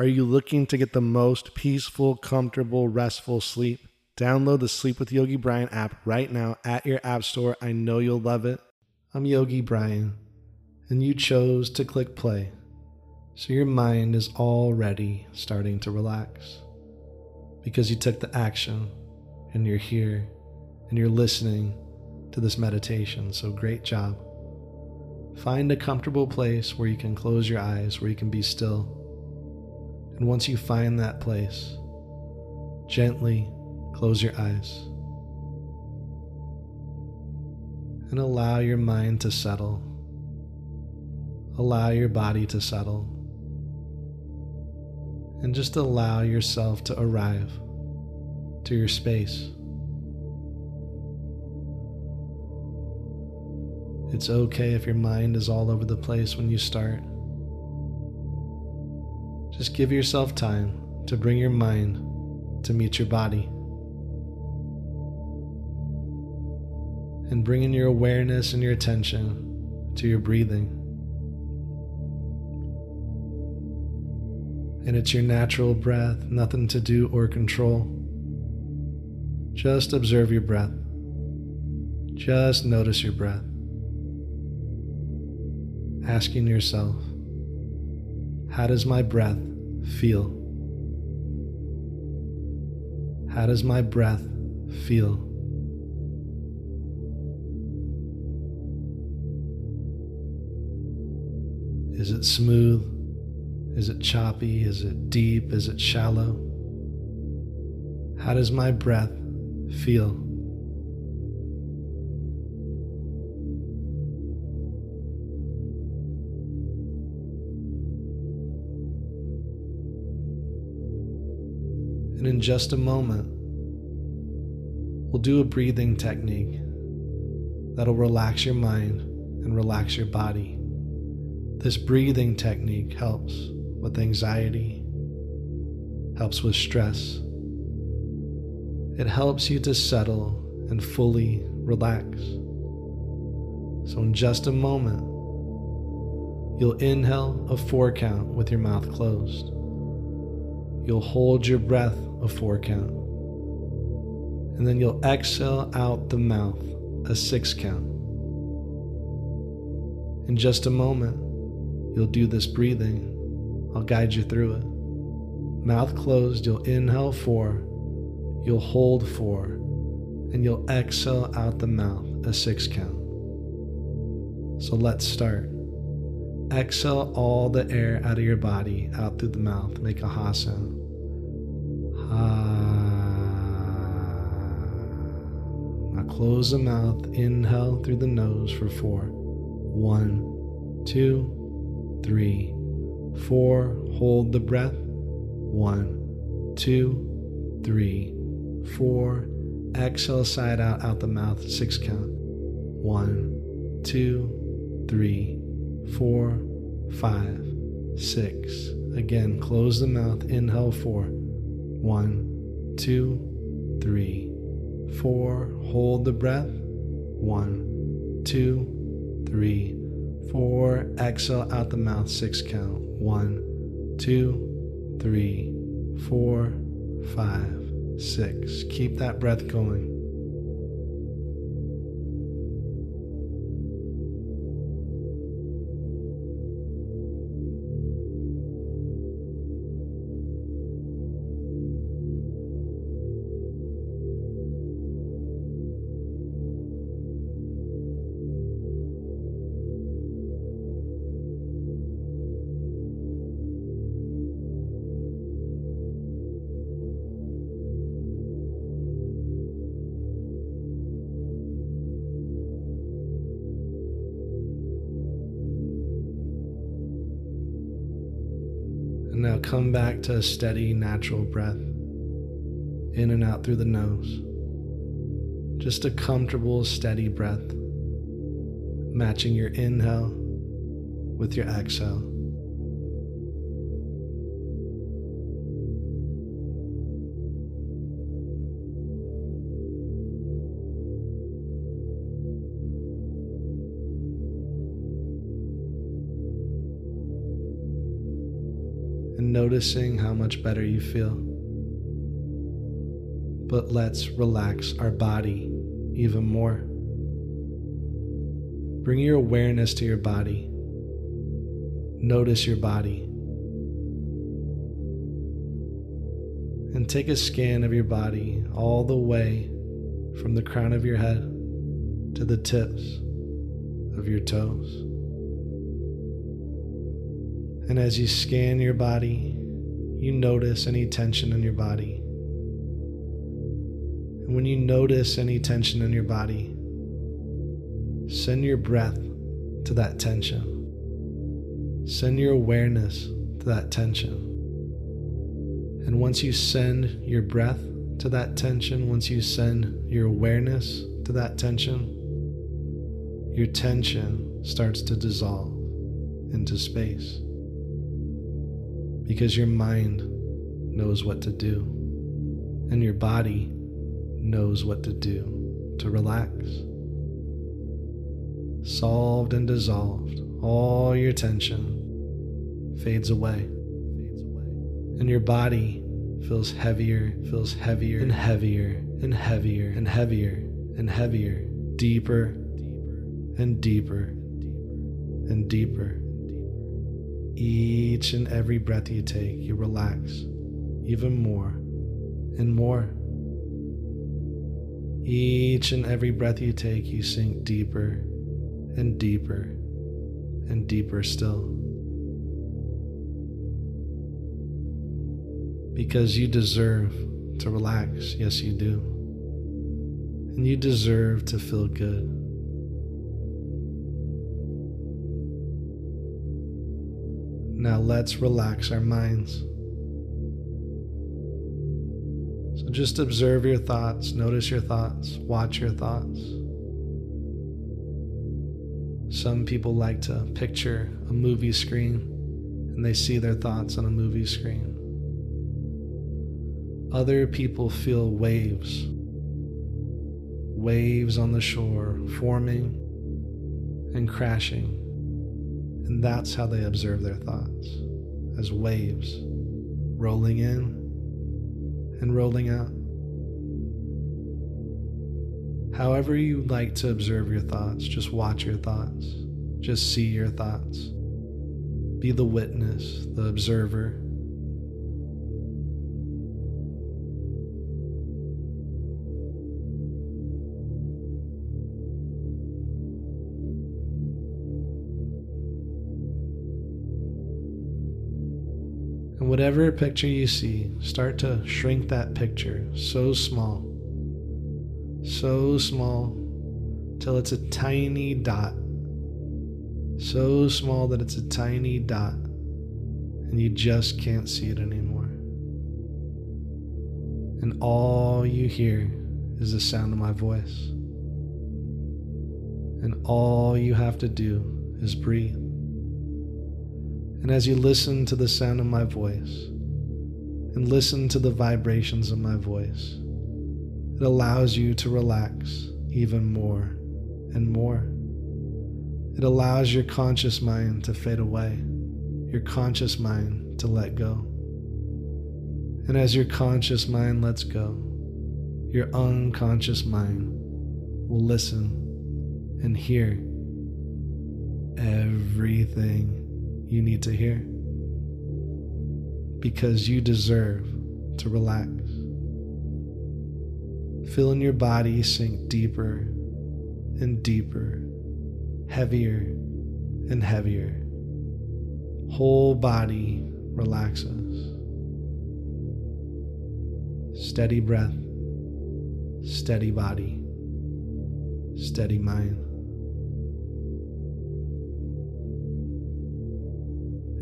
Are you looking to get the most peaceful, comfortable, restful sleep? Download the Sleep with Yogi Brian app right now at your app store. I know you'll love it. I'm Yogi Brian, and you chose to click play. So your mind is already starting to relax because you took the action and you're here and you're listening to this meditation. So great job. Find a comfortable place where you can close your eyes, where you can be still. And once you find that place, gently close your eyes and allow your mind to settle. Allow your body to settle. And just allow yourself to arrive to your space. It's okay if your mind is all over the place when you start. Just give yourself time to bring your mind to meet your body. And bring in your awareness and your attention to your breathing. And it's your natural breath, nothing to do or control. Just observe your breath. Just notice your breath. Asking yourself, how does my breath feel? How does my breath feel? Is it smooth? Is it choppy? Is it deep? Is it shallow? How does my breath feel? In just a moment, we'll do a breathing technique that'll relax your mind and relax your body. This breathing technique helps with anxiety, helps with stress. It helps you to settle and fully relax. So, in just a moment, you'll inhale a four count with your mouth closed. You'll hold your breath a four count. And then you'll exhale out the mouth a six count. In just a moment, you'll do this breathing. I'll guide you through it. Mouth closed, you'll inhale four, you'll hold four, and you'll exhale out the mouth a six count. So let's start. Exhale all the air out of your body out through the mouth. Make a ha sound. Uh, now close the mouth. Inhale through the nose for four. One, two, three, four. Hold the breath. One, two, three, four. Exhale side out out the mouth. Six count. One, two, three, four, five, six. Again, close the mouth. Inhale four. One, two, three, four. Hold the breath. One, two, three, four. Exhale out the mouth. Six count. One, two, three, four, five, six. Keep that breath going. Come back to a steady, natural breath in and out through the nose. Just a comfortable, steady breath, matching your inhale with your exhale. Noticing how much better you feel. But let's relax our body even more. Bring your awareness to your body. Notice your body. And take a scan of your body all the way from the crown of your head to the tips of your toes. And as you scan your body, you notice any tension in your body. And when you notice any tension in your body, send your breath to that tension. Send your awareness to that tension. And once you send your breath to that tension, once you send your awareness to that tension, your tension starts to dissolve into space because your mind knows what to do and your body knows what to do to relax. Solved and dissolved, all your tension fades away. fades away, And your body feels heavier, feels heavier and heavier and heavier and heavier and heavier, deeper, deeper and deeper and deeper and deeper each and every breath you take, you relax even more and more. Each and every breath you take, you sink deeper and deeper and deeper still. Because you deserve to relax. Yes, you do. And you deserve to feel good. Now let's relax our minds. So just observe your thoughts, notice your thoughts, watch your thoughts. Some people like to picture a movie screen and they see their thoughts on a movie screen. Other people feel waves, waves on the shore forming and crashing and that's how they observe their thoughts as waves rolling in and rolling out. However, you like to observe your thoughts, just watch your thoughts, just see your thoughts. Be the witness, the observer, whatever picture you see, start to shrink that picture so small, so small, till it's a tiny dot. So small that it's a tiny dot, and you just can't see it anymore. And all you hear is the sound of my voice. And all you have to do is breathe. And as you listen to the sound of my voice and listen to the vibrations of my voice, it allows you to relax even more and more. It allows your conscious mind to fade away, your conscious mind to let go. And as your conscious mind lets go, your unconscious mind will listen and hear everything you need to hear. Because you deserve to relax. Feeling your body sink deeper and deeper, heavier and heavier. Whole body relaxes. Steady breath, steady body, steady mind.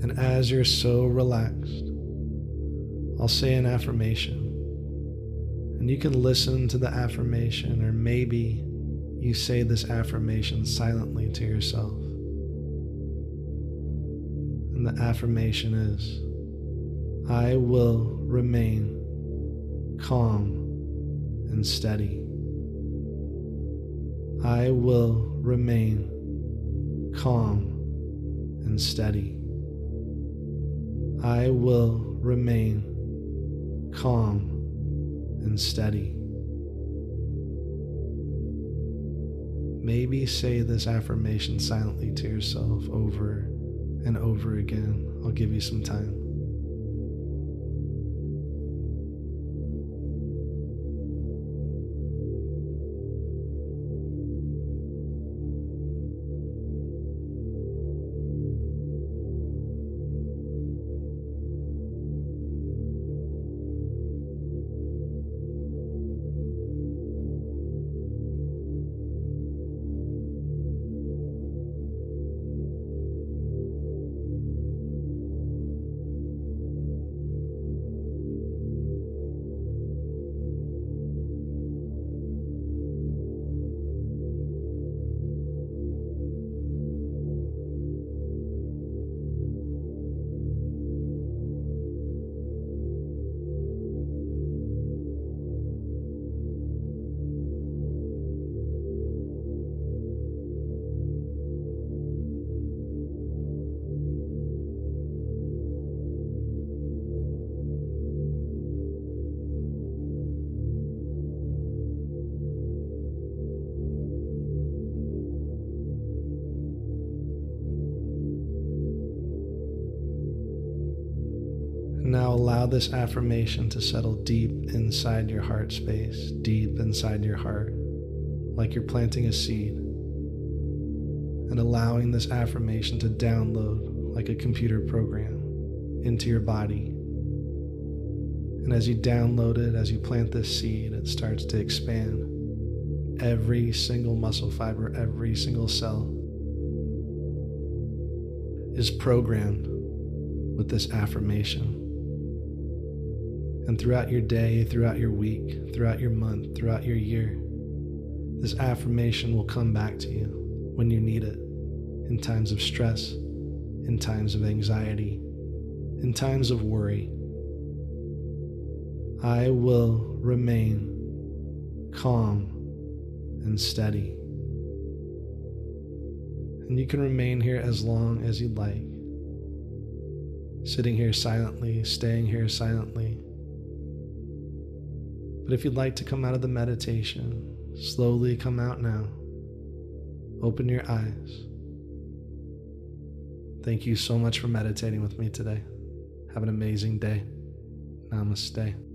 And as you're so relaxed, I'll say an affirmation. And you can listen to the affirmation, or maybe you say this affirmation silently to yourself. And the affirmation is I will remain calm and steady. I will remain calm and steady. I will remain calm and steady. Maybe say this affirmation silently to yourself over and over again. I'll give you some time. Now allow this affirmation to settle deep inside your heart space, deep inside your heart, like you're planting a seed. And allowing this affirmation to download like a computer program into your body. And as you download it, as you plant this seed, it starts to expand. Every single muscle fiber, every single cell is programmed with this affirmation. And throughout your day, throughout your week, throughout your month, throughout your year, this affirmation will come back to you when you need it in times of stress, in times of anxiety, in times of worry. I will remain calm and steady. And you can remain here as long as you'd like, sitting here silently, staying here silently but if you'd like to come out of the meditation, slowly come out now. Open your eyes. Thank you so much for meditating with me today. Have an amazing day. Namaste.